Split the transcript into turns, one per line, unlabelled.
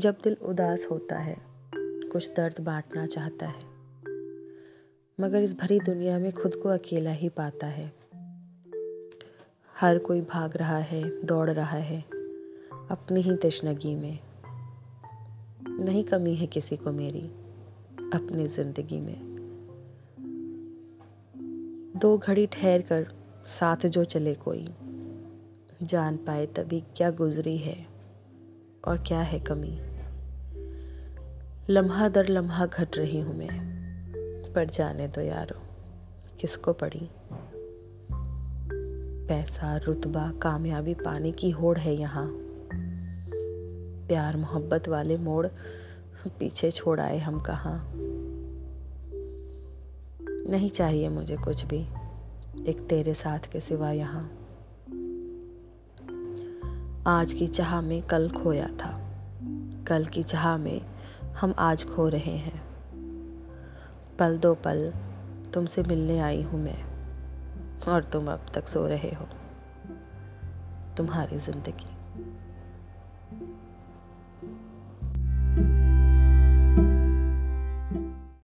जब दिल उदास होता है, कुछ दर्द बांटना चाहता है। मगर इस भरी दुनिया में खुद को अकेला ही पाता है। हर कोई भाग रहा है, दौड़ रहा है, अपनी ही तशनगी में। नहीं कमी है किसी को मेरी, अपनी ज़िंदगी में। दो घड़ी ठहर कर, साथ जो चले कोई, जान पाए तभी क्या गुजरी है। और क्या है कमी? लम्हा दर लम्हा घट रही हूँ मैं, पर जाने दो यारो, किसको पड़ी पैसा, रुतबा, कामयाबी, पाने की होड़ है यहाँ। प्यार, मोहब्बत वाले मोड़ पीछे छोड़ आए हम कहाँ? नहीं चाहिए मुझे कुछ भी, एक तेरे साथ के सिवा यहाँ। आज की चाह में कल खोया था। कल की चाह में हम आज खो रहे हैं। पल दो पल तुमसे मिलने आई हूँ मैं, और तुम अब तक सो रहे हो। तुम्हारी ज़िंदगी।